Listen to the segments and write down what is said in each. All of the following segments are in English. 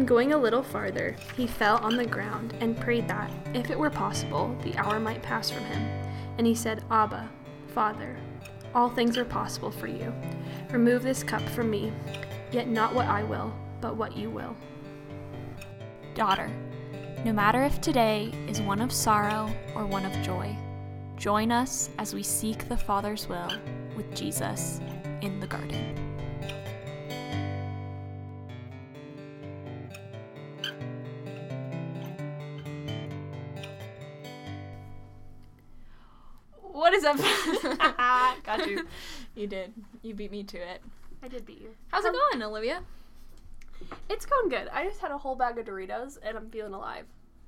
And going a little farther, he fell on the ground and prayed that, if it were possible, the hour might pass from him. And he said, Abba, Father, all things are possible for you. Remove this cup from me, yet not what I will, but what you will. Daughter, no matter if today is one of sorrow or one of joy, join us as we seek the Father's will with Jesus in the garden. Up? Got you. You did. You beat me to it. I did beat you. How's it um, going, Olivia? It's going good. I just had a whole bag of Doritos and I'm feeling alive.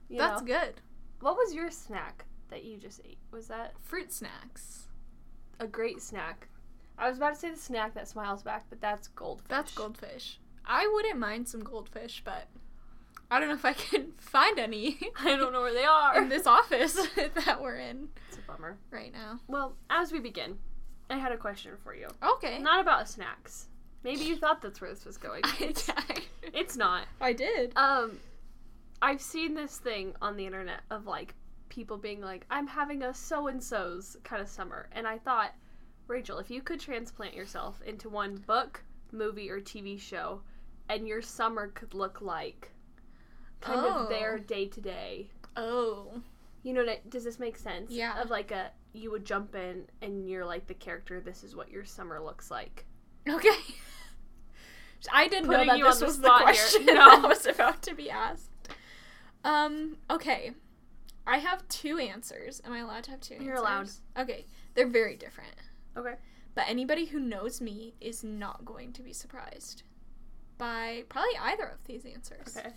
You That's know? good. What was your snack that you just ate? Was that Fruit snacks. a great snack? I was about to say the snack that smiles back, but that's goldfish. That's goldfish. I wouldn't mind some goldfish, but I don't know if I can find any I don't know where they are. in this office that we're in It's a bummer. right now. Well, as we begin, I had a question for you. Okay. Not about snacks. Maybe you thought that's where this was going. I, It's not. I did. Um, I've seen this thing on the internet of like people being like, "I'm having a so and so's kind of summer," and I thought, Rachel, if you could transplant yourself into one book, movie, or TV show, and your summer could look like kind Oh. of their day to day. Oh. You know, what- does this make sense? Yeah. Of like a you would jump in and you're like the character. This is what your summer looks like. Okay. I didn't Putting know that this the was the here. question No. that was about to be asked. Um, okay. I have two answers. Am I allowed to have two You're answers? allowed. Okay. They're very different. Okay. But anybody who knows me is not going to be surprised by probably either of these answers. Okay.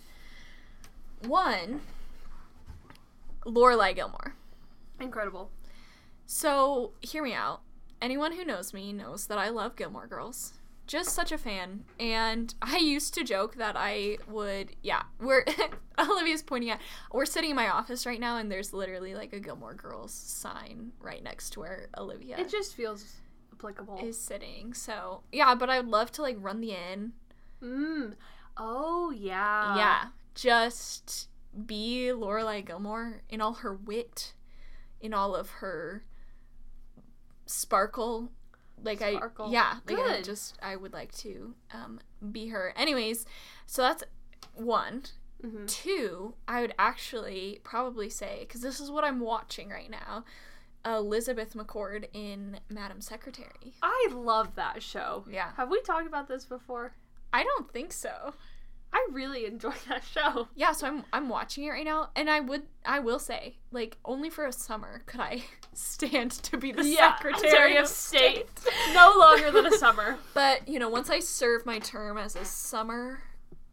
One, Lorelai Gilmore. Incredible. So, hear me out. Anyone who knows me knows that I love Gilmore Girls. Just such a fan. And I used to joke that I would, yeah, we're, Olivia's pointing out, we're sitting in my office right now and there's literally like a Gilmore Girls sign right next to where Olivia It just feels applicable. is sitting. So, yeah, but I would love to like run the inn. Mm. Oh yeah. yeah, just be Lorelai Gilmore in all her wit, in all of her sparkle. Like Sparkle. I, yeah, like I just I would like to um, be her. Anyways, so that's one. hmm Two, I would actually probably say because this is what I'm watching right now. Elizabeth McCord in Madam Secretary. I love that show. Yeah, Have we talked about this before? I don't think so. I really enjoy that show. Yeah, so I'm I'm watching it right now, and I would I will say like only for a summer could I stand to be the Secretary of State. no longer than a summer. But you know, once I serve my term as a summer,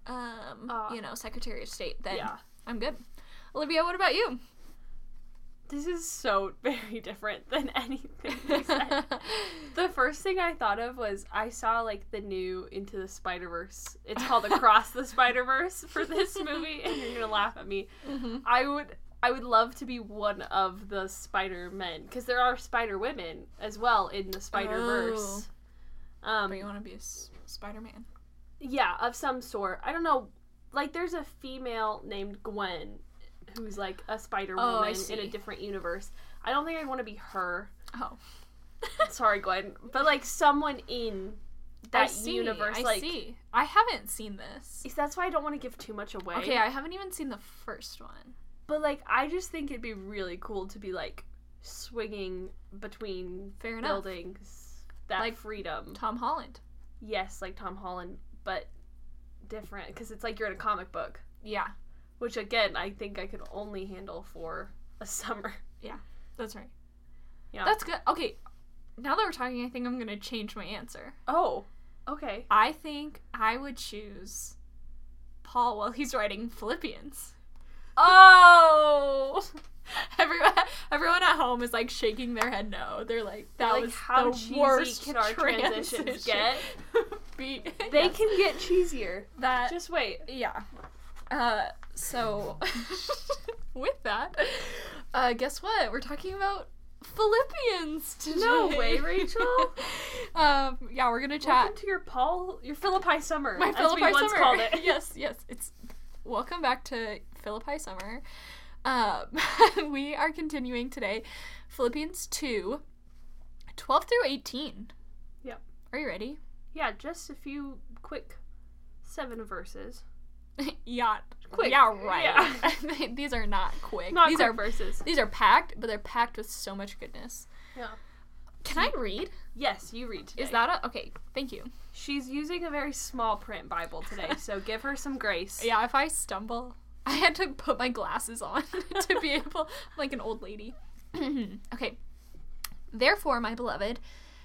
um, Ah. you know, Secretary of State, then Yeah. I'm good. Olivia, what about you? This is so very different than anything we said. the first thing I thought of was I saw like the new Into the Spider Verse. It's called Across the Spider Verse for this movie, and you're gonna laugh at me. Mhm. I would I would love to be one of the Spider Men because there are Spider Women as well in the Spider Verse. Um, But you want to be a s- Spider-Man? yeah, of some sort. I don't know. Like, there's a female named Gwen who's like a Spider Oh, I Woman in a different universe. I don't think I want to be her. Oh, Sorry, Gwen, but like someone in I that see. universe. I like, see. I haven't seen this. that's why I don't want to give too much away. Okay, I haven't even seen the first one. But like, I just think it'd be really cool to be like swinging between Fair enough. buildings. That Like- freedom. Tom Holland. Yes, like Tom Holland, but different because it's like you're in a comic book, Yeah, which again I think I could only handle for a summer. Yeah, that's right. Yeah. That's good. Okay, now that we're talking, I think I'm gonna change my answer. oh, okay. I think I would choose Paul while he's writing Philippians. Oh, Everyone, everyone at home is like shaking their head no. They're like, that like was how the cheesy worst can our transitions transition." get? Be- They Yes. can get cheesier. that Just wait. yeah. Uh, so with that, uh, guess what? We're talking about Philippians today. No way, Rachel. um, yeah, we're gonna chat. Welcome to your Paul, your Philippi summer. My as Philippi summer. called it. yes, yes, it's welcome back to Philippi Summer. Um, we are continuing today Philippians 2, 12 through 18. Yep. Are you ready? Yeah, just a few quick seven verses. yeah. Quick. Yeah, right. Yeah. these are not quick. Not these quick are verses. these are packed, but they're packed with so much goodness. Yeah. Can I read? Yes, you read today. Is that a okay? Thank you. She's using a very small print Bible today, so give her some grace. Yeah, if I stumble, I had to put my glasses on to be able, like an old lady. okay. Therefore, my beloved,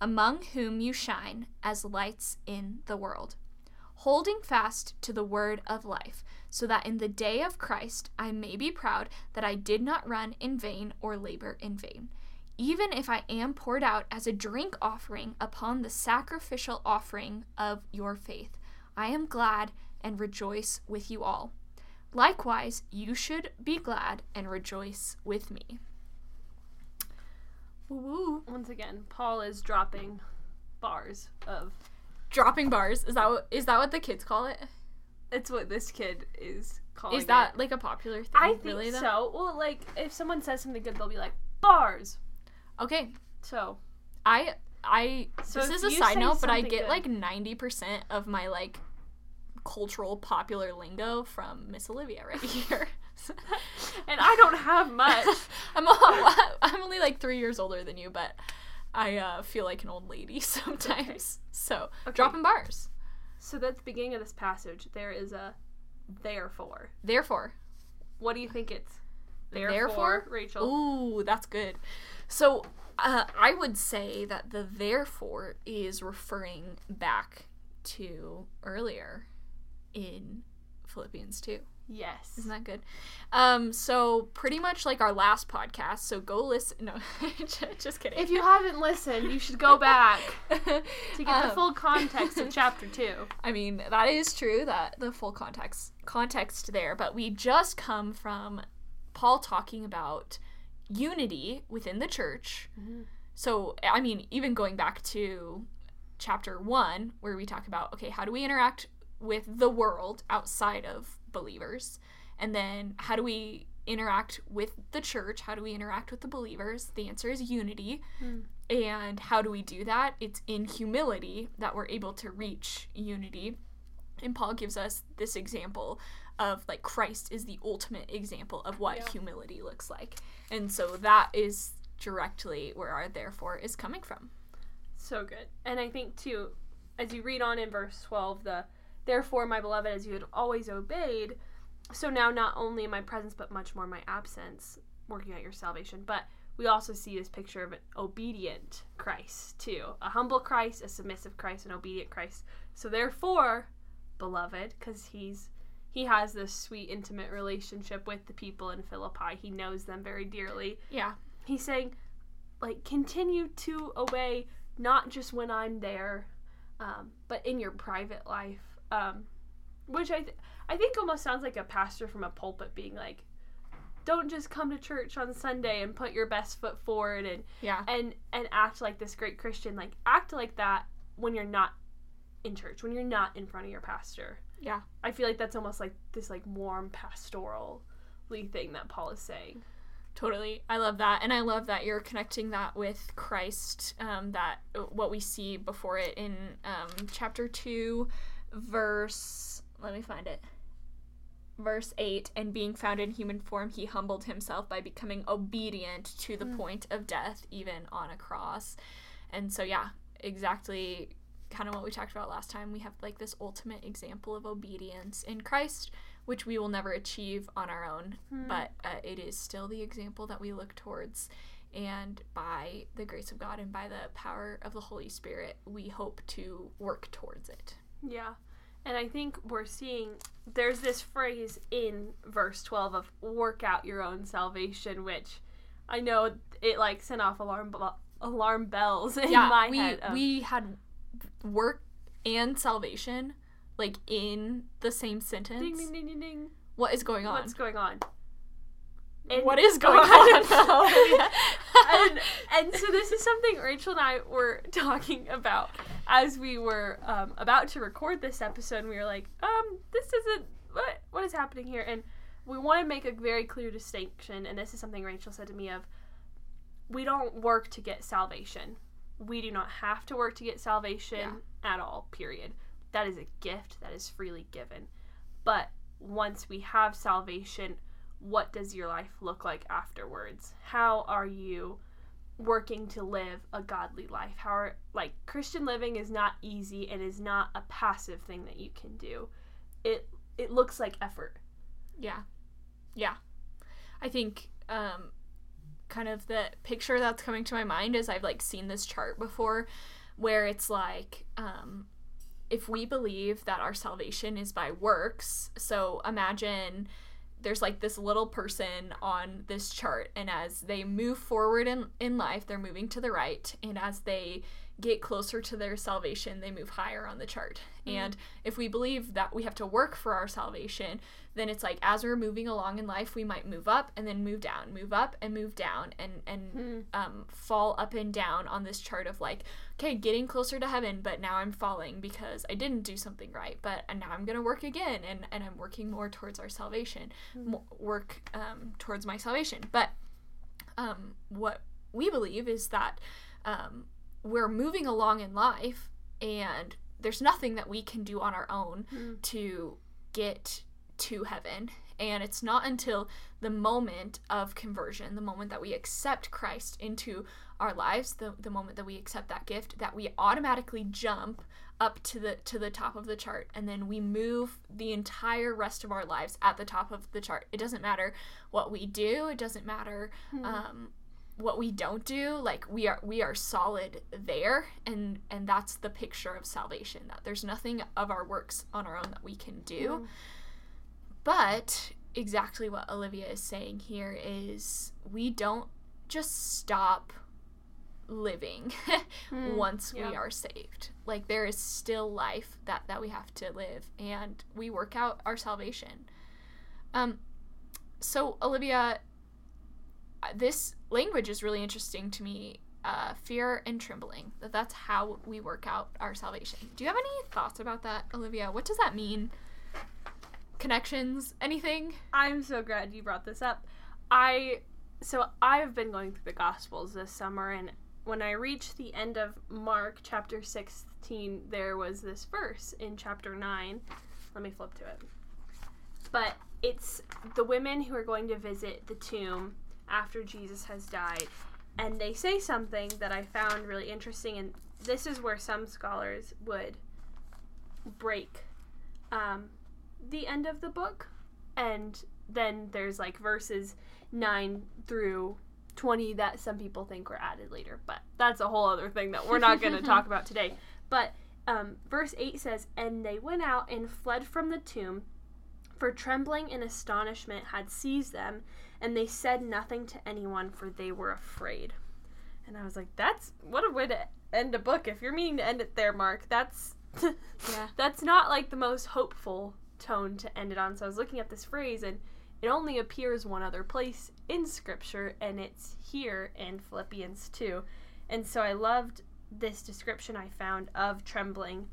among whom you shine as lights in the world. Holding fast to the word of life, so that in the day of Christ I may be proud that I did not run in vain or labor in vain. Even if I am poured out as a drink offering upon the sacrificial offering of your faith, I am glad and rejoice with you all. Likewise, you should be glad and rejoice with me. Woo Once again, Paul is dropping bars of. Dropping bars. Is that what, is that what the kids call it? It's what this kid is calling. Is that it. like a popular thing? I think really, though? so. Well, like if someone says something good, they'll be like bars. Okay. So I I So this is a side note, but I get good- like 90% of my like cultural popular lingo from Miss Olivia right here. and I don't have much. I'm all, I'm only like 3 years older than you, but I uh, feel like an old lady sometimes. So, Okay. dropping bars. So at the beginning of this passage, there is a therefore. Therefore, What do you think it's? Therefore, Therefore? Rachel. Ooh, that's good. So, uh, I would say that the therefore is referring back to earlier in Philippians 2. Yes. Isn't that good? Um, so pretty much like our last podcast. So go listen. No, just kidding. If you haven't listened, you should go back to get the Um, full context of chapter two. I mean, that is true. That the full context context there, but we just come from Paul talking about unity within the church. So I mean, even going back to chapter one, where we talk about okay, how do we interact with the world outside of believers, and then how do we interact with the church? How do we interact with the believers? The answer is unity. Hmm. And how do we do that? It's in humility that we're able to reach unity. And Paul gives us this example of like Christ is the ultimate example of what Yeah. humility looks like. And so that is directly where our therefore is coming from. So good. And I think too, as you read on in verse twelve, the therefore, my beloved, as you had always obeyed, so now not only in my presence but much more in my absence, working out your salvation. But we also see this picture of an obedient Christ too, a humble Christ, a submissive Christ, an obedient Christ. So therefore, beloved, because he's he has this sweet intimate relationship with the people in Philippi. He knows them very dearly Yeah. he's saying like continue to obey not just when i'm there um, but in your private life um, which I, th- I think almost sounds like a pastor from a pulpit being like don't just come to church on sunday and put your best foot forward and Yeah. and and act like this great christian like act like that when you're not in church when you're not in front of your pastor Yeah. i feel like that's almost like this like warm pastoral thing that paul is saying Totally. I love that. And I love that you're connecting that with Christ, um, that what we see before it in um, chapter 2, verse. Let me find it. Verse 8 And being found in human form, he humbled himself by becoming obedient to the point of death, even on a cross. And so, yeah, exactly kind of what we talked about last time. We have like this ultimate example of obedience in Christ, which we will never achieve on our own, but uh, it is still the example that we look towards. And by the grace of God and by the power of the Holy Spirit, we hope to work towards it. Yeah. And I think we're seeing there's this phrase in verse 12 of work out your own salvation, which I know it like sent off alarm alarm bells in yeah, my we head. of- we had work and salvation like in the same sentence. ding ding ding ding ding. What is going on? What's going on? What is going I on? and, and so this is something Rachel and I were talking about as we were um, about to record this episode. And we were like, um, this isn't what what is happening here, and we want to make a very clear distinction. And this is something Rachel said to me of, we don't work to get salvation. We do not have to work to get salvation at all. Period. That is a gift that is freely given. But once we have salvation, what does your life look like afterwards? How are you working to live a godly life? How are like Christian living is not easy and is not a passive thing that you can do. It it looks like effort. Yeah. Yeah. I think um kind of the picture that's coming to my mind is I've like seen this chart before where it's like um if we believe that our salvation is by works, so imagine there's like this little person on this chart and as they move forward in, in life they're moving to the right and as they get closer to their salvation they move higher on the chart. And if we believe that we have to work for our salvation then it's like as we're moving along in life we might move up and then move down move up and move down and and um, fall up and down on this chart of like okay getting closer to heaven but now i'm falling because i didn't do something right but and now i'm gonna work again and and i'm working more towards our salvation mo- work um, towards my salvation. But um, what we believe is that um, we're moving along in life and there's nothing that we can do on our own Mm. to get to heaven. And it's not until the moment of conversion the moment that we accept christ into our lives the, the moment that we accept that gift that we automatically jump up to the to the top of the chart and then we move the entire rest of our lives at the top of the chart. It doesn't matter what we do. It doesn't matter um, what we don't do like we are we are solid there and and that's the picture of salvation that there's nothing of our works on our own that we can do. But exactly what olivia is saying here is we don't just stop living Hmm, once yeah. we are saved. Like there is still life that that we have to live and we work out our salvation. Um so olivia this language is really interesting to me uh, fear and trembling that that's how we work out our salvation do you have any thoughts about that olivia what does that mean connections anything I'm so glad you brought this up. I so I've been going through the gospels this summer and when I reached the end of Mark chapter 16 there was this verse in chapter 9. Let me flip to it. But it's the women who are going to visit the tomb after Jesus has died and they say something that I found really interesting and this is where some scholars would break um, the end of the book and then there's like verses 9 through 20 that some people think were added later but that's a whole other thing that we're not going to talk about today. But um, verse 8 says and they went out and fled from the tomb for trembling and astonishment had seized them and they said nothing to anyone for they were afraid. And i was like that's what a way to end a book. If you're meaning to end it there mark that's Yeah. that's not like the most hopeful tone to end it on. So i was looking at this phrase and it only appears one other place in scripture and it's here in philippians 2 and so i loved this description i found of trembling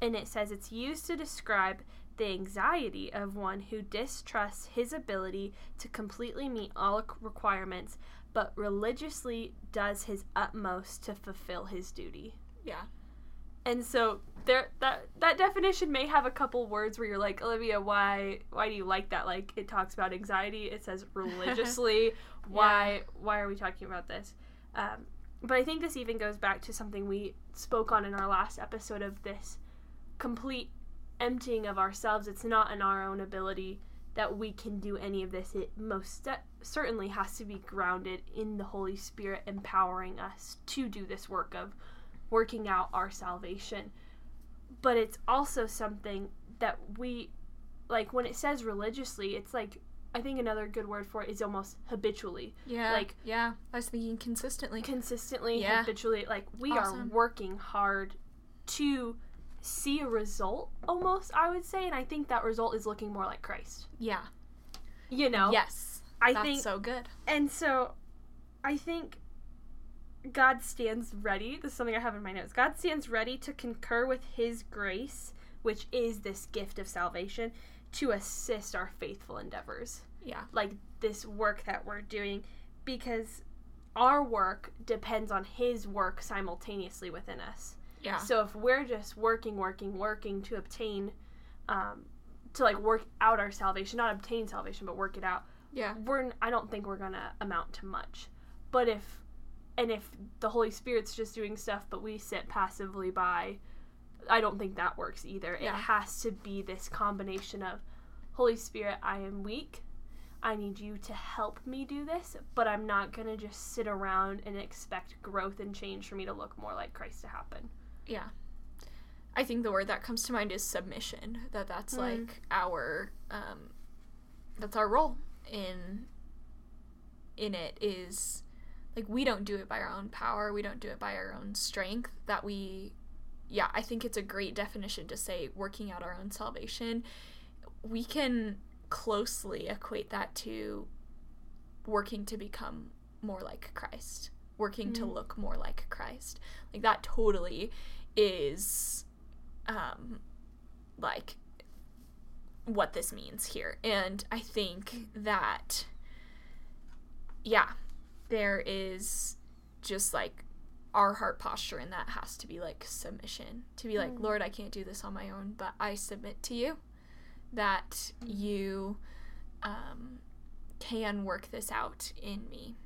and it says it's used to describe the anxiety of one who distrusts his ability to completely meet all requirements but religiously does his utmost to fulfill his duty. Yeah. And so there that that definition may have a couple words where you're like olivia why why do you like that? Like it talks about anxiety. It says religiously. Why why are we talking about this? Um, but i think this even goes back to something we spoke on in our last episode of this complete emptying of ourselves it's not in our own ability that we can do any of this it most de- certainly has to be grounded in the holy spirit empowering us to do this work of working out our salvation but it's also something that we like when it says religiously, it's like I think another good word for it is almost habitually. Yeah. Like- yeah, I was thinking consistently. Consistently, Yeah. habitually, like we are working hard to see a result almost, I would say, and I think that result is looking more like Christ. Yeah. You know? Yes. I That's think so good. And so I think God stands ready. This is something I have in my notes. God stands ready to concur with his grace, which is this gift of salvation, to assist our faithful endeavors. Yeah. Like this work that we're doing, because our work depends on his work simultaneously within us. Yeah. So if we're just working, working, working to obtain, um, to like work out our salvation, not obtain salvation, but work it out, yeah. we're I don't think we're gonna amount to much. But if and if the Holy Spirit's just doing stuff, but we sit passively by, I don't think that works either. Yeah. It has to be this combination of Holy Spirit, I am weak. I need you to help me do this, but I'm not gonna just sit around and expect growth and change for me to look more like Christ to happen. Yeah. I think the word that comes to mind is submission. That that's Mm. like our um that's our role in in it is like we don't do it by our own power, we don't do it by our own strength that we yeah, I think it's a great definition to say working out our own salvation. We can closely equate that to working to become more like Christ, working to Mm. look more like Christ. Like that totally is um like what this means here. And I think that yeah, there is just like our heart posture and that has to be like submission. To be like, Mm. Lord, I can't do this on my own, but I submit to you that you um can work this out in me.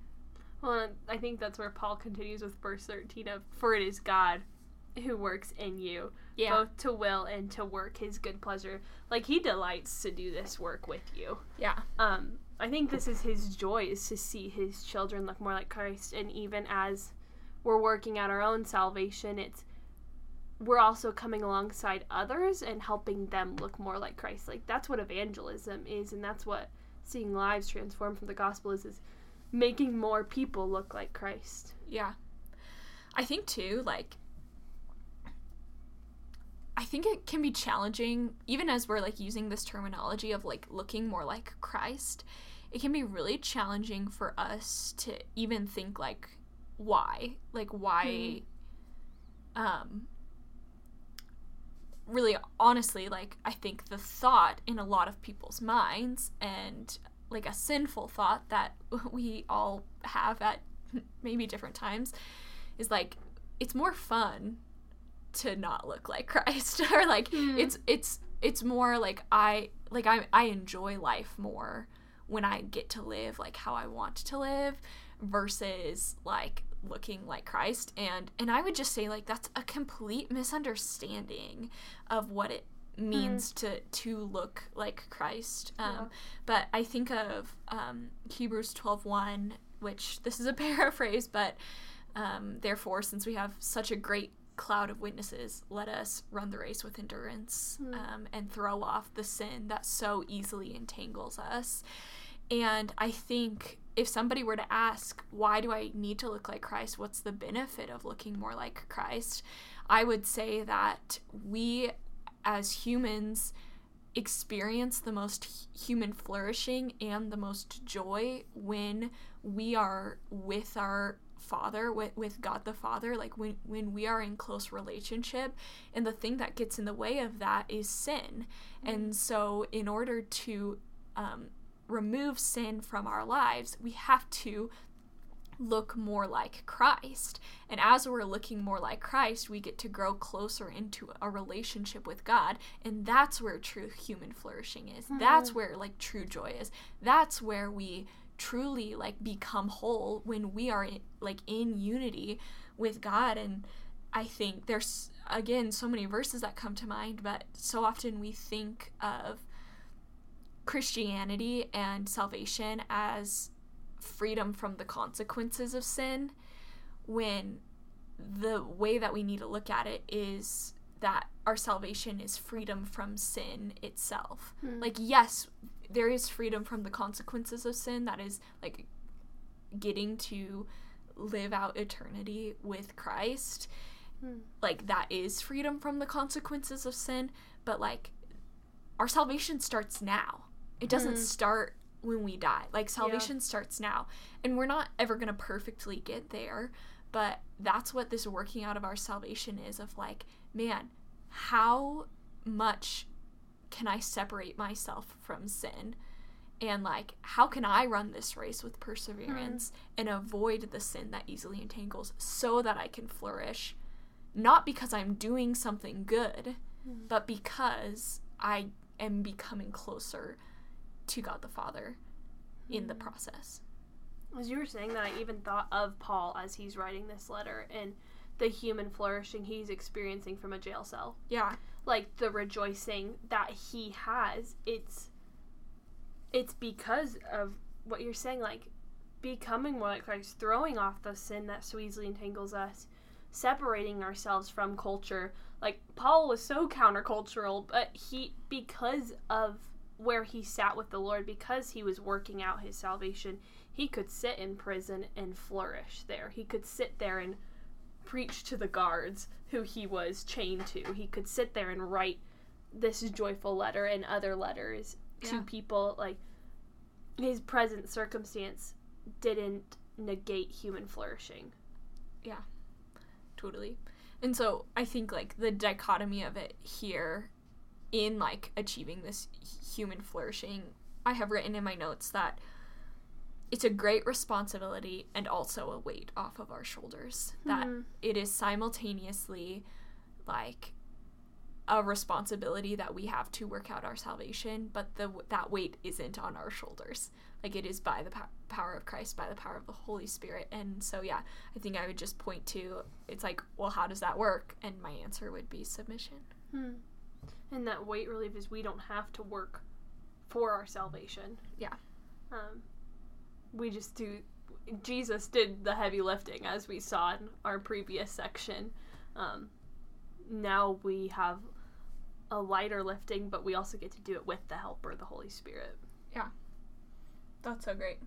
Well, I think that's where Paul continues with verse 13 of, For it is God who works in you, Yeah. both to will and to work his good pleasure. Like, he delights to do this work with you. Yeah. Um, I think this is his joy, is to see his children look more like Christ. And even as we're working out our own salvation, it's we're also coming alongside others and helping them look more like Christ. Like that's what evangelism is, and that's what seeing lives transformed from the gospel is, is making more people look like Christ. Yeah. I think too, like I think it can be challenging even as we're like using this terminology of like looking more like Christ. It can be really challenging for us to even think like why? Like why um really honestly like I think the thought in a lot of people's minds and like a sinful thought that we all have at maybe different times is like it's more fun to not look like Christ or like Hmm. it's it's it's more like I like I I enjoy life more when I get to live like how I want to live versus like looking like Christ and and I would just say like that's a complete misunderstanding of what it means to to look like Christ. Um, Yeah. But I think of um, Hebrews 12:1, which this is a paraphrase, but um, therefore, since we have such a great cloud of witnesses, let us run the race with endurance Hmm. um, and throw off the sin that so easily entangles us. And I think if somebody were to ask, why do I need to look like Christ? What's the benefit of looking more like Christ? I would say that we as humans experience the most human flourishing and the most joy when we are with our father with, with god the father like when when we are in close relationship and the thing that gets in the way of that is sin. And so in order to um, remove sin from our lives we have to look more like Christ. And as we're looking more like Christ, we get to grow closer into a relationship with God. And that's where true human flourishing is. Mm-hmm. That's where like true joy is. That's where we truly like become whole when we are in, like in unity with God and I think there's again so many verses that come to mind, but so often we think of Christianity and salvation as freedom from the consequences of sin when the way that we need to look at it is that our salvation is freedom from sin itself. Hmm. Like, yes, there is freedom from the consequences of sin. That is like getting to live out eternity with Christ. Hmm. Like, that is freedom from the consequences of sin. But, like, our salvation starts now. It doesn't Hmm. start when we die. Like, salvation starts now. And we're not ever going to perfectly get there. But that's what this working out of our salvation is of like, man, how much can I separate myself from sin? And like, how can I run this race with perseverance and avoid the sin that easily entangles so that I can flourish? Not because I'm doing something good, Hmm. but because I am becoming closer to God the Father in the hmm. process. As you were saying that, I even thought of Paul as he's writing this letter and the human flourishing he's experiencing from a jail cell. Yeah. Like the rejoicing that he has, it's it's because of what you're saying, like becoming more like Christ, throwing off the sin that so easily entangles us, separating ourselves from culture. Like Paul was so countercultural, but he because of where he sat with the Lord, because he was working out his salvation, he could sit in prison and flourish there. He could sit there and preach to the guards who he was chained to. He could sit there and write this joyful letter and other letters to people. Like his present circumstance didn't negate human flourishing. Yeah, totally and so i think like the dichotomy of it here in like achieving this human flourishing i have written in my notes that it's a great responsibility and also a weight off of our shoulders. That Mhm. it is simultaneously like a responsibility that we have to work out our salvation but the that weight isn't on our shoulders. Like it is by the po- power of Christ by the power of the Holy Spirit. And so yeah I think I would just point to it's like well how does that work? And my answer would be submission. Hmm. And that weight relief is we don't have to work for our salvation. Yeah. Um, we just do. Jesus did the heavy lifting, as we saw in our previous section. Um, now we have a lighter lifting, but we also get to do it with the Helper, the Holy Spirit. Yeah. That's so great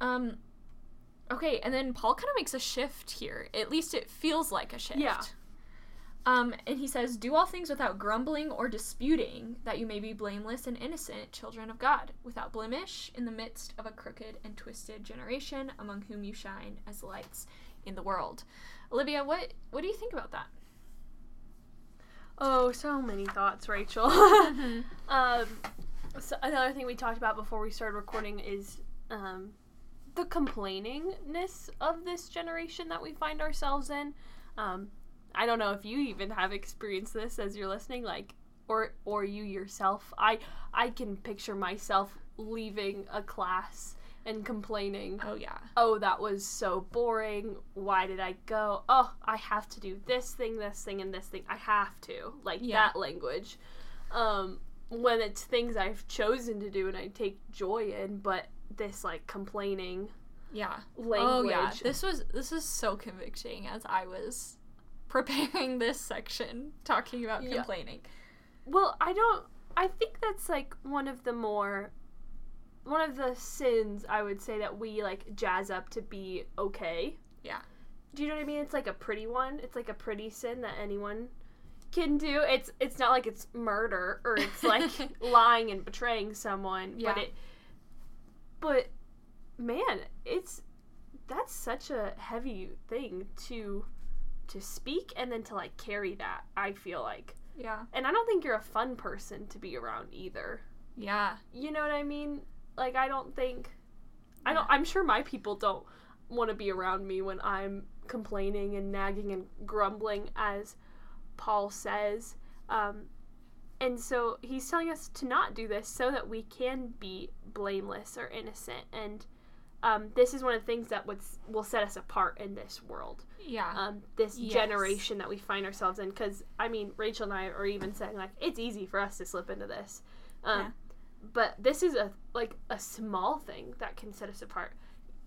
um okay and then Paul kind of makes a shift here at least it feels like a shift Yeah. Um, and he says, Do all things without grumbling or disputing, that you may be blameless and innocent children of God, without blemish, in the midst of a crooked and twisted generation, among whom you shine as lights in the world. Olivia, what what do you think about that? Oh, so many thoughts, Rachel. um, so another thing we talked about before we started recording is um, the complainingness of this generation that we find ourselves in. Um, I don't know if you even have experienced this as you're listening, like, or or you yourself. I I can picture myself leaving a class and complaining Oh yeah. oh, that was so boring. Why did I go? Oh, I have to do this thing, this thing, and this thing. I have to. Like Yeah. that language. Um, when it's things I've chosen to do and I take joy in, but this like complaining Yeah. language. Oh yeah. This was this is so convicting as I was preparing this section talking about Yeah. complaining. Well, I don't. I think that's like one of the more, one of the sins I would say that we like jazz up to be okay. Yeah. Do you know what I mean? It's like a pretty one. It's like a pretty sin that anyone can do. It's it's not like it's murder or it's like lying and betraying someone. Yeah. But it. But, man, it's that's such a heavy thing to to speak and then to like carry that. I feel like. Yeah. And I don't think you're a fun person to be around either. Yeah. You know what I mean? Like I don't think I don't I'm sure my people don't want to be around me when I'm complaining and nagging and grumbling as Paul says. Um and so he's telling us to not do this so that we can be blameless or innocent and um, this is one of the things that would, will set us apart in this world Yeah. um, this Yes. generation that we find ourselves in. Because I mean, Rachel and I are even saying like it's easy for us to slip into this, um, Yeah. but this is a like a small thing that can set us apart.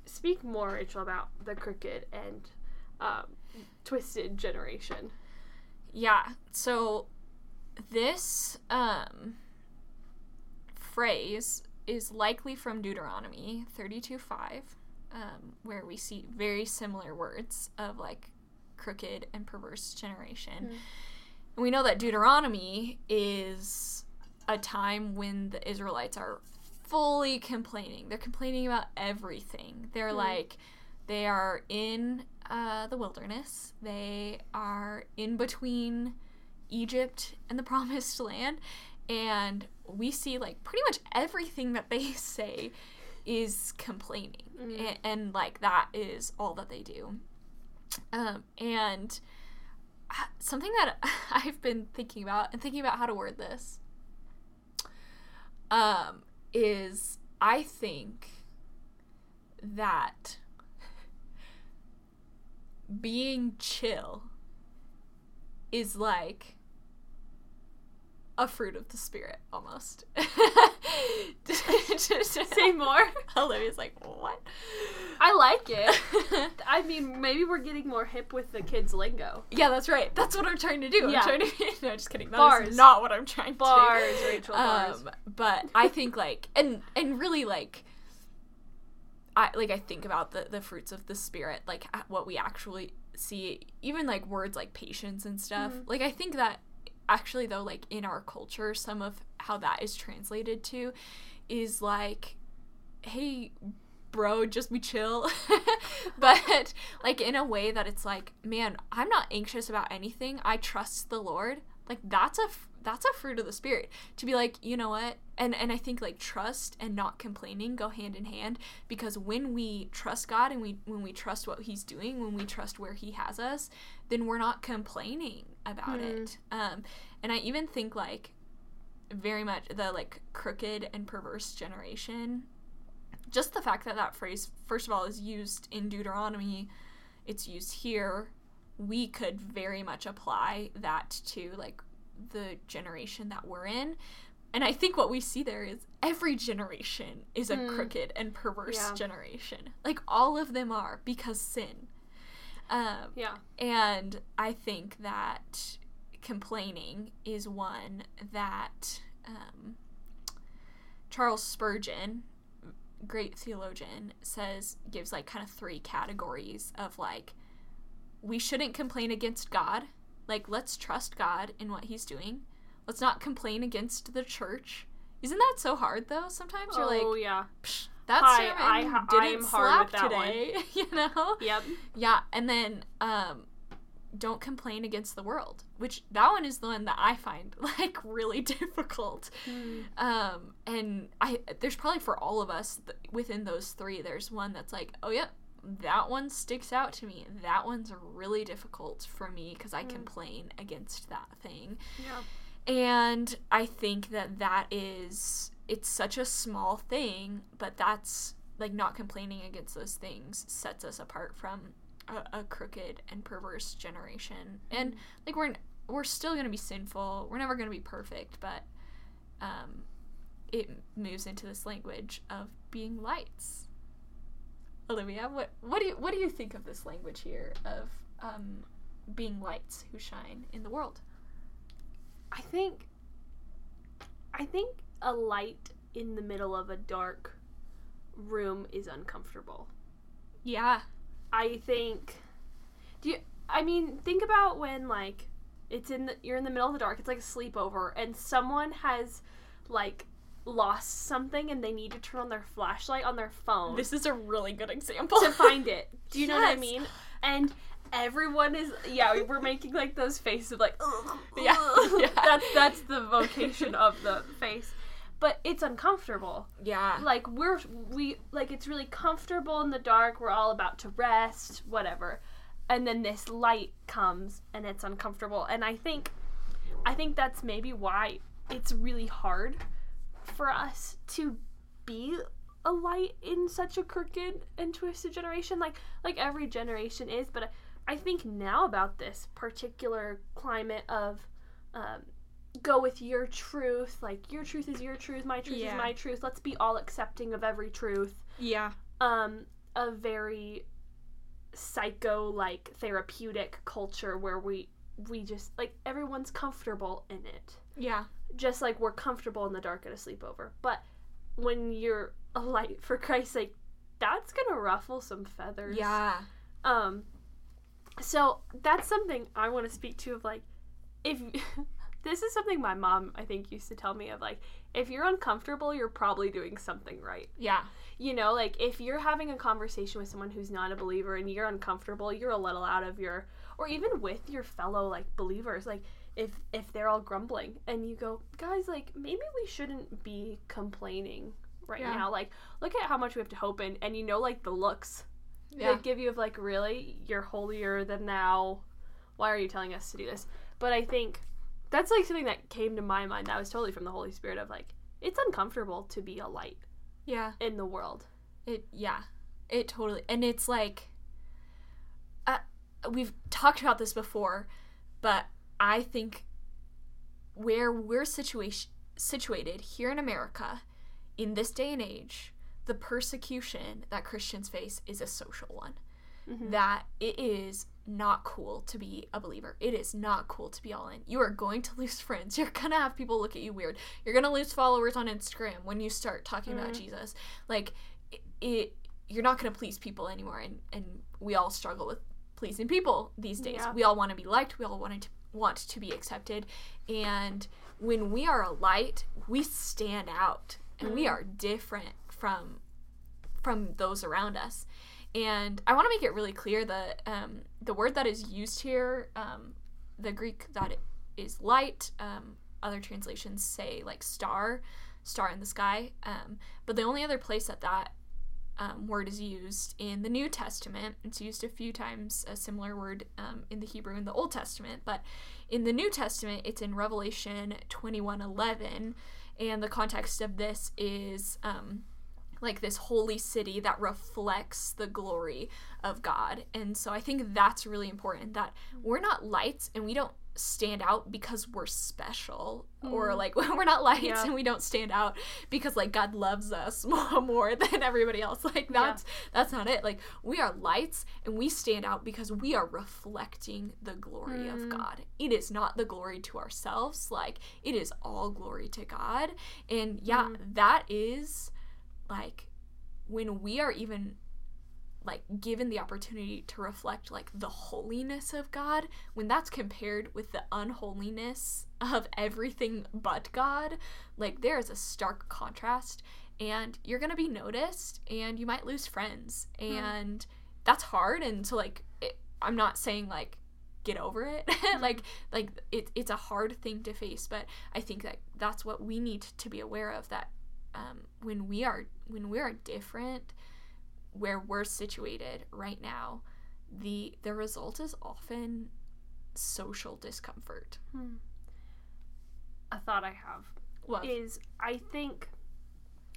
Speak more, Rachel, about the crooked and um, twisted generation. Yeah. So this um phrase is likely from Deuteronomy 32 5, um, where we see very similar words of like crooked and perverse generation. Mm. And we know that Deuteronomy is a time when the Israelites are fully complaining. They're complaining about everything. They're Mm. like, they are in uh, the wilderness. They are in between Egypt and the promised land. And we see like pretty much everything that they say is complaining. Mm. A- and, like that is all that they do. Um, and uh, something that I've been thinking about and thinking about how to word this um, is I think that being chill is like a fruit of the spirit almost. Just to say more. Olivia's like, what? I like it. I mean, maybe we're getting more hip with the kids' lingo. yeah, that's right. That's what I'm trying to do. Yeah. I'm trying to no, just kidding. That is Bars. not what I'm trying to Bars, do. Rachel, bars. Um, but I think like and and really like I like I think about the the fruits of the spirit, like what we actually see, even like words like patience and stuff. Mhm. Like I think that actually though, like in our culture, some of how that is translated to is like, hey, bro, just be chill. but like in a way that it's like, man, I'm not anxious about anything. I trust the Lord. Like that's a f- that's a fruit of the spirit to be like, you know what? And and I think like trust and not complaining go hand in hand because when we trust God and we when we trust what he's doing, when we trust where he has us, then we're not complaining about Mhm. it. Um and I even think like very much the like crooked and perverse generation just the fact that that phrase first of all is used in deuteronomy it's used here we could very much apply that to like the generation that we're in and i think what we see there is every generation is a Mm. crooked and perverse Yeah. generation like all of them are because sin um, Yeah. and I think that complaining is one that um, Charles Spurgeon, great theologian, says gives like kind of three categories of like, we shouldn't complain against God. Like, let's trust God in what He's doing. Let's not complain against the church. Isn't that so hard though? Sometimes you're like, oh yeah. Psh, that Hi, sermon I ha- I didn't am slap today. You know? Yep. Yeah, and then um don't complain against the world, which that one is the one that I find like really difficult. Um and I there's probably for all of us th- within those 3 there's one that's like, "Oh yeah, that one sticks out to me. That one's really difficult for me because I Mm. complain against that thing." Yeah. And I think that that is it's such a small thing, but that's like not complaining against those things sets us apart from a, a crooked and perverse generation. And like we're we're still going to be sinful. We're never going to be perfect, but um it moves into this language of being lights. Olivia, what what do you what do you think of this language here of um being lights who shine in the world? I think I think a light in the middle of a dark room is uncomfortable. Yeah. I think do you I mean think about when like it's in the you're in the middle of the dark, it's like a sleepover and someone has like lost something and they need to turn on their flashlight on their phone This is a really good example. to find it. Do you know what I mean? And everyone is yeah, we're making like those faces of like ugh, Yeah, ugh. yeah. That's that's the vocation of the face. But it's uncomfortable. yeah. Like we're we like it's really comfortable in the dark. We're all about to rest, whatever. And then this light comes and it's uncomfortable. And I think I think that's maybe why it's really hard for us to be a light in such a crooked and twisted generation like like every generation is but i think now about this particular climate of um, go with your truth like your truth is your truth my truth Yeah. is my truth let's be all accepting of every truth Yeah. um a very psycho like therapeutic culture where we we just like everyone's comfortable in it. Yeah. Just like we're comfortable in the dark at a sleepover. But when you're a light for Christ's sake, that's gonna ruffle some feathers. Yeah. Um so that's something I want to speak to of like if this is something my mom I think used to tell me of like if you're uncomfortable, you're probably doing something right. Yeah. You know, like if you're having a conversation with someone who's not a believer and you're uncomfortable, you're a little out of your or even with your fellow like believers, like if if they're all grumbling and you go, "Guys, like maybe we shouldn't be complaining right Yeah. now. Like look at how much we have to hope in." And you know like the looks Yeah. they give you of like, "Really? You're holier than thou. Why are you telling us to do this?" But I think that's like something that came to my mind that was totally from the Holy Spirit of like it's uncomfortable to be a light Yeah. in the world. It yeah, it totally and it's like, uh, we've talked about this before, but I think where we're situation situated here in America, in this day and age, the persecution that Christians face is a social one. Mhm. That it is not cool to be a believer. It is not cool to be all in. You are going to lose friends. You're gonna have people look at you weird. You're gonna lose followers on Instagram when you start talking about Mhm. Jesus. Like it, it you're not gonna please people anymore and, and we all struggle with pleasing people these days. Yeah. We all want to be liked, we all want to want to be accepted. And when we are a light, we stand out and we Mhm. are different from from those around us. And I want to make it really clear that um, the word that is used here, um, the Greek that is light, um, other translations say like star, star in the sky. Um, but the only other place that that um, word is used in the New Testament, it's used a few times, a similar word um, in the Hebrew in the Old Testament. But in the New Testament, it's in Revelation 21 11. And the context of this is. Um, like this holy city that reflects the glory of God. And so I think that's really important that we're not lights and we don't stand out because we're special or Mm. like we're not lights Yeah. and we don't stand out because like God loves us more, more than everybody else. Like Yeah. that's that's not it. Like we are lights and we stand out because we are reflecting the glory of Mm. God. It is not the glory to ourselves. Like it is all glory to God. And yeah, Mm. that is like when we are even like given the opportunity to reflect like the holiness of God when that's compared with the unholiness of everything but God like there is a stark contrast. And you're going to be noticed and you might lose friends. And that's hard. And so like it, I'm not saying like get over it. Like like it, it's a hard thing to face. But I think that that's what we need to be aware of that um, when we are when we are different where we're situated right now the the result is often social discomfort Hmm. A thought I have is I think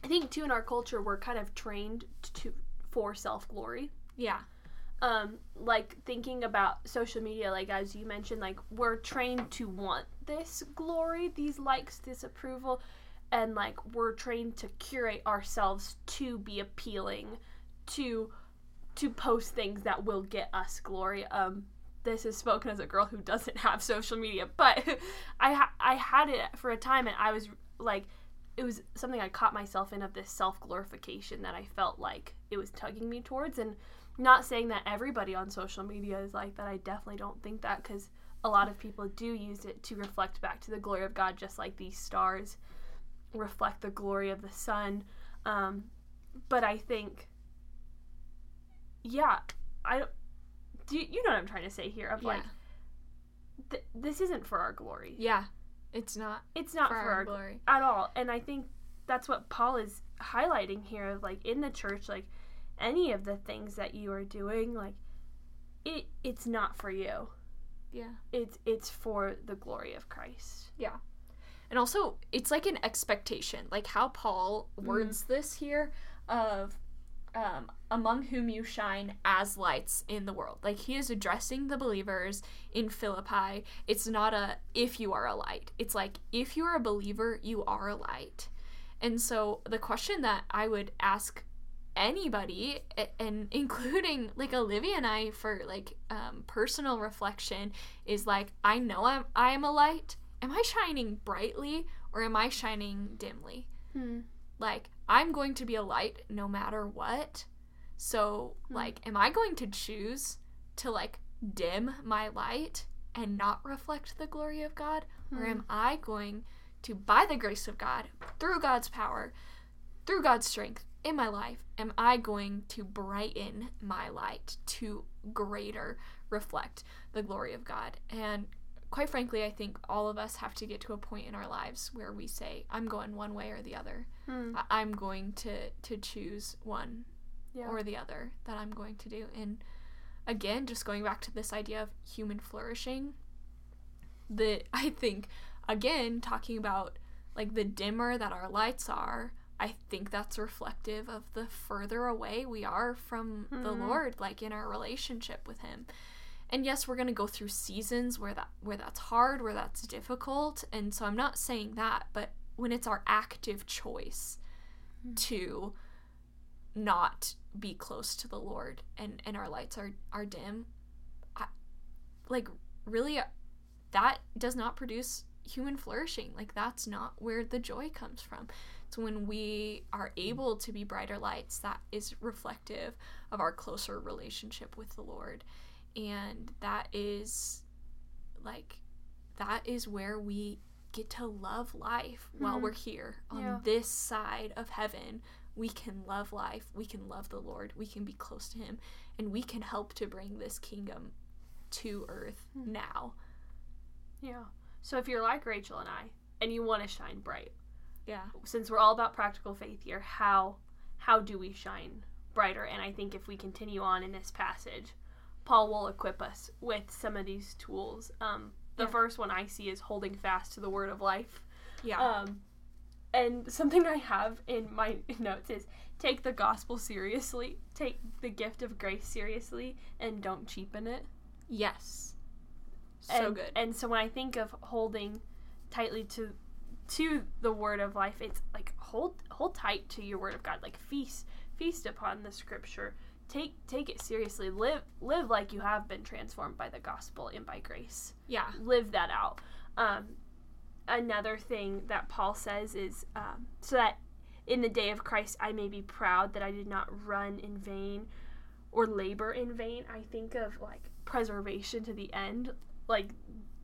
I think too in our culture we're kind of trained to for self glory. yeah Um, like thinking about social media, like as you mentioned, like we're trained to want this glory, these likes, this approval, and like we're trained to curate ourselves to be appealing, to to post things that will get us glory. Um, this is spoken as a girl who doesn't have social media, but I ha- I had it for a time, and I was like, it was something I caught myself in of this self glorification that I felt like it was tugging me towards, and not saying that everybody on social media is like that. I definitely don't think that because a lot of people do use it to reflect back to the glory of God, just like these stars reflect the glory of the sun. Um, but I think, yeah, I don't. You, you know what I'm trying to say here? Of yeah like, th- this isn't for our glory. yeah it's not It's not for for, our our glory at all. And I think that's what Paul is highlighting here. Like in the church, like any of the things that you are doing, like it it's not for you. yeah It's it's for the glory of Christ. Yeah. And also, it's like an expectation, like how Paul mm-hmm. words this here of um, among whom you shine as lights in the world. Like he is addressing the believers in Philippi. It's not a if you are a light, it's like if you are a believer, you are a light. And so, the question that I would ask anybody and including like Olivia and I for like um, personal reflection is like I know I'm I am a light. Am I shining brightly or am I shining dimly? Hmm. Like I'm going to be a light no matter what. So Hmm. like am I going to choose to like dim my light and not reflect the glory of God or Hmm. am I going to by the grace of God through God's power through God's strength in my life am I going to brighten my light to greater reflect the glory of God and quite frankly I think all of us have to get to a point in our lives where we say I'm going one way or the other Hmm. I- I'm going to to choose one Yeah. or the other that I'm going to do. And again, just going back to this idea of human flourishing, that I think again talking about like the dimmer that our lights are, I think that's reflective of the further away we are from the Mhm. Lord, like in our relationship with Him. And yes, we're gonna go through seasons where that where that's hard, where that's difficult, and so I'm not saying that, but when it's our active choice to not be close to the Lord and and our lights are are dim, I, like really, uh, that does not produce human flourishing. Like that's not where the joy comes from. It's when we are able to be brighter lights that is reflective of our closer relationship with the Lord, and that is like that is where we get to love life while Mhm. we're here on Yeah. this side of heaven we can love life, we can love the Lord, we can be close to Him, and we can help to bring this kingdom to earth Hmm. now. Yeah. So if you're like Rachel and I, and you want to shine bright, Yeah. since we're all about practical faith here, how how do we shine brighter? And I think if we continue on in this passage, Paul will equip us with some of these tools. Um, the Yeah. first one I see is holding fast to the word of life. Yeah. Um, and something I have in my notes is take the gospel seriously, take the gift of grace seriously, and don't cheapen it. yes. So and, good. And so when I think of holding tightly to to the word of life, it's like hold hold tight to your word of God, like feast feast upon the scripture. Take take it seriously. Live live like you have been transformed by the gospel and by grace. yeah. Live that out. Um, another thing that Paul says is um, so that in the day of Christ I may be proud that I did not run in vain or labor in vain. I think of like preservation to the end. Like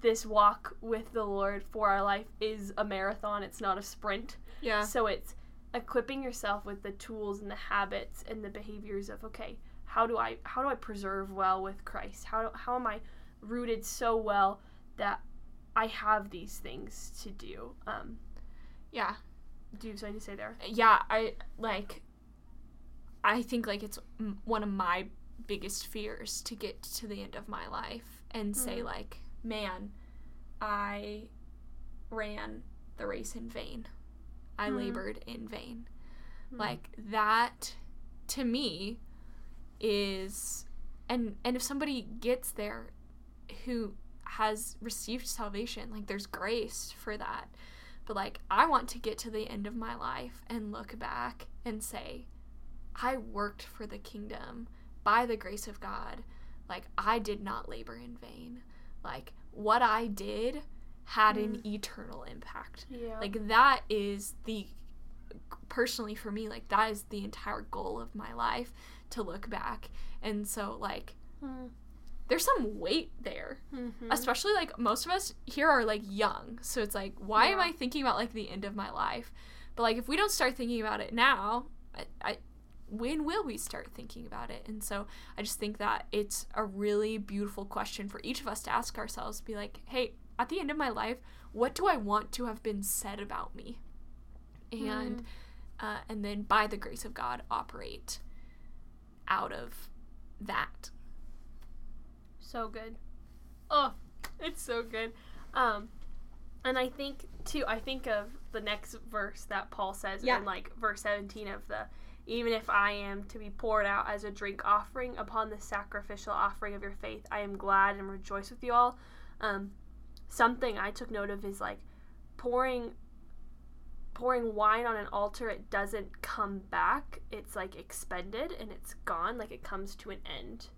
this walk with the Lord for our life is a marathon, it's not a sprint. Yeah. So it's equipping yourself with the tools and the habits and the behaviors of okay, how do I how do I preserve well with Christ? How how am I rooted so well that I have these things to do? Um, Yeah. do you have something to say there? yeah i like i think like it's m- one of my biggest fears to get to the end of my life and say Mm. like man i ran the race in vain i Mm. labored in vain Mm. like that to me is and and if somebody gets there who has received salvation like there's grace for that but like i want to get to the end of my life and look back and say i worked for the kingdom by the grace of god like i did not labor in vain like what i did had an eternal impact. Yeah. like that is the personally for me like that is the entire goal of my life to look back. And so like Mm. there's some weight there Mhm. especially like most of us here are like young. So it's like why am i thinking about like the end of my life? But like if we don't start thinking about it now I, I when will we start thinking about it? And so i just think that it's a really beautiful question for each of us to ask ourselves be like hey at the end of my life what do i want to have been said about me and uh, and then by the grace of god operate out of that So good. Oh, it's so good. Um, and I think too. I think of the next verse that Paul says Yeah. in like verse seventeen of the. Even if I am to be poured out as a drink offering upon the sacrificial offering of your faith, I am glad and rejoice with you all. Um, something I took note of is like pouring pouring wine on an altar, it doesn't come back. It's like expended and it's gone. Like it comes to an end.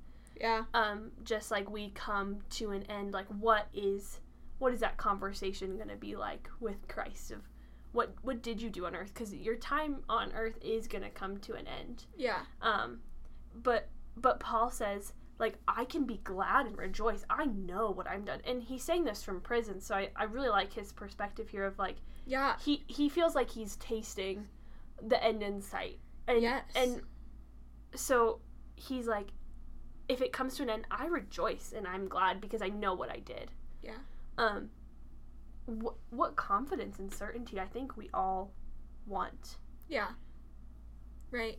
Yeah. Um, just like we come to an end. Like what is what is that conversation gonna be like with Christ of what what did you do on earth? Because your time on earth is gonna come to an end. Yeah. Um, but but Paul says like I can be glad and rejoice. I know what I'm done, and he's saying this from prison. So I, I really like his perspective here of like Yeah. he he feels like he's tasting the end in sight. And, Yes. And so he's like, if it comes to an end, I rejoice and I'm glad because I know what I did. Yeah. Um. What what confidence and certainty I think we all want. Yeah. Right.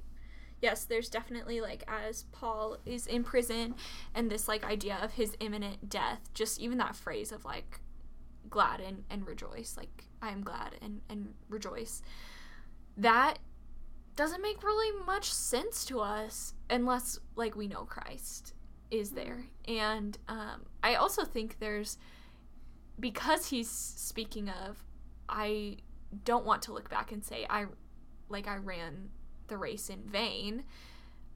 Yes, there's definitely like as Paul is in prison and this like idea of his imminent death, just even that phrase of like glad and, and rejoice, like I am glad and, and rejoice. That doesn't make really much sense to us unless like we know Christ is there. And um, I also think there's because he's speaking of I don't want to look back and say I like I ran the race in vain.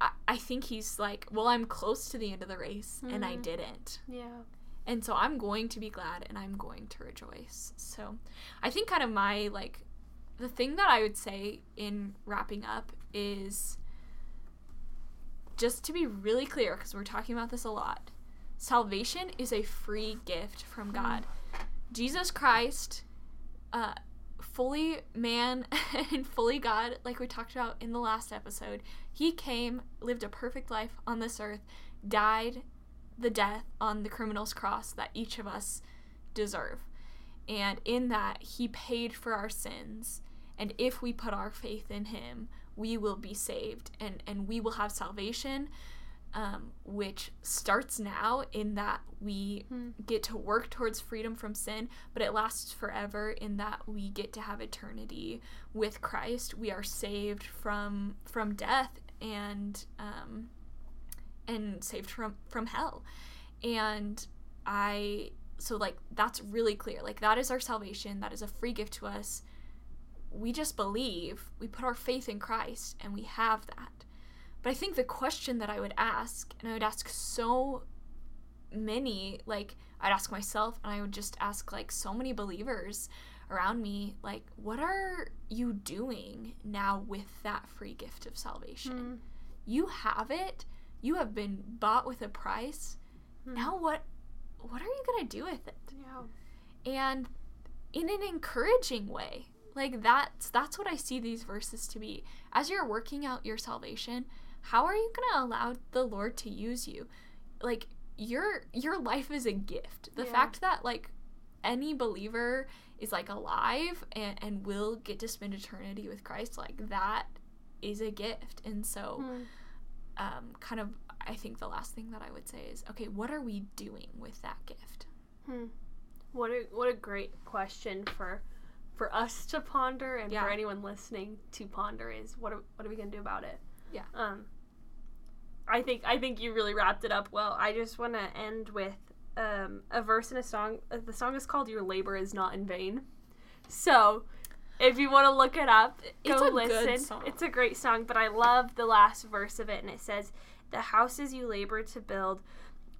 I, I think he's like, well, I'm close to the end of the race and I Mhm. didn't. Yeah. And so I'm going to be glad and I'm going to rejoice. So I think kind of my like the thing that I would say in wrapping up is just to be really clear because we're talking about this a lot. Salvation is a free gift from God. Jesus Christ uh fully man and fully God, like we talked about in the last episode, he came, lived a perfect life on this earth, died the death on the criminal's cross that each of us deserve. And in that, he paid for our sins. And if we put our faith in him, we will be saved and, and we will have salvation, um, which starts now in that we Hmm. get to work towards freedom from sin, but it lasts forever in that we get to have eternity with Christ. We are saved from from death and um, and saved from from hell. And I so like that's really clear. Like that is our salvation. That is a free gift to us. We just believe, we put our faith in Christ and we have that. But I think the question that I would ask, and I would ask so many, like I'd ask myself and I would just ask like so many believers around me, like, what are you doing now with that free gift of salvation? Mm. You have it. You have been bought with a price. Hmm. Now what what are you going to do with it? Yeah. and in an encouraging way like that's that's what i see these verses to be as you're working out your salvation how are you going to allow the lord to use you like your your life is a gift the Yeah. fact that like any believer is like alive and and will get to spend eternity with christ like that is a gift and so Hmm. um kind of i think the last thing that i would say is okay what are we doing with that gift Hmm. What a what a great question for for us to ponder and Yeah. for anyone listening to ponder is what are, what are we gonna do about it? Yeah. Um. I think I think you really wrapped it up well. I just want to end with um, a verse in a song. Uh, the song is called "Your Labor Is Not in Vain." So, if you want to look it up, It's go listen. song. It's a great song, but I love the last verse of it, and it says, "The houses you labor to build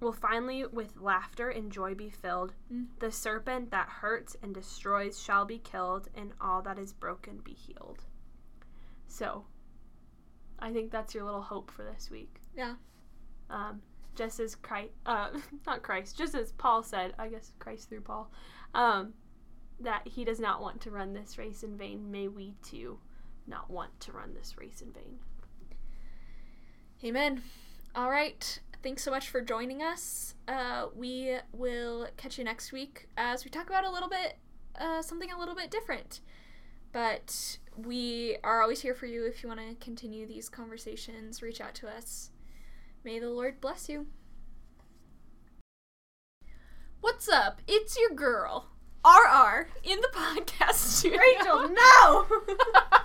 will finally with laughter and joy be filled. Mm. The serpent that hurts and destroys shall be killed, and all that is broken be healed." So, I think that's your little hope for this week. Yeah. Um, just as Christ, uh, not Christ, just as Paul said, I guess Christ through Paul, um, that he does not want to run this race in vain. May we too not want to run this race in vain. Amen. All right. Thanks so much for joining us. Uh, we will catch you next week as we talk about a little bit, uh, something a little bit different. But we are always here for you if you want to continue these conversations. Reach out to us. May the Lord bless you. What's up? It's your girl, RR, in the podcast studio. Rachel, no!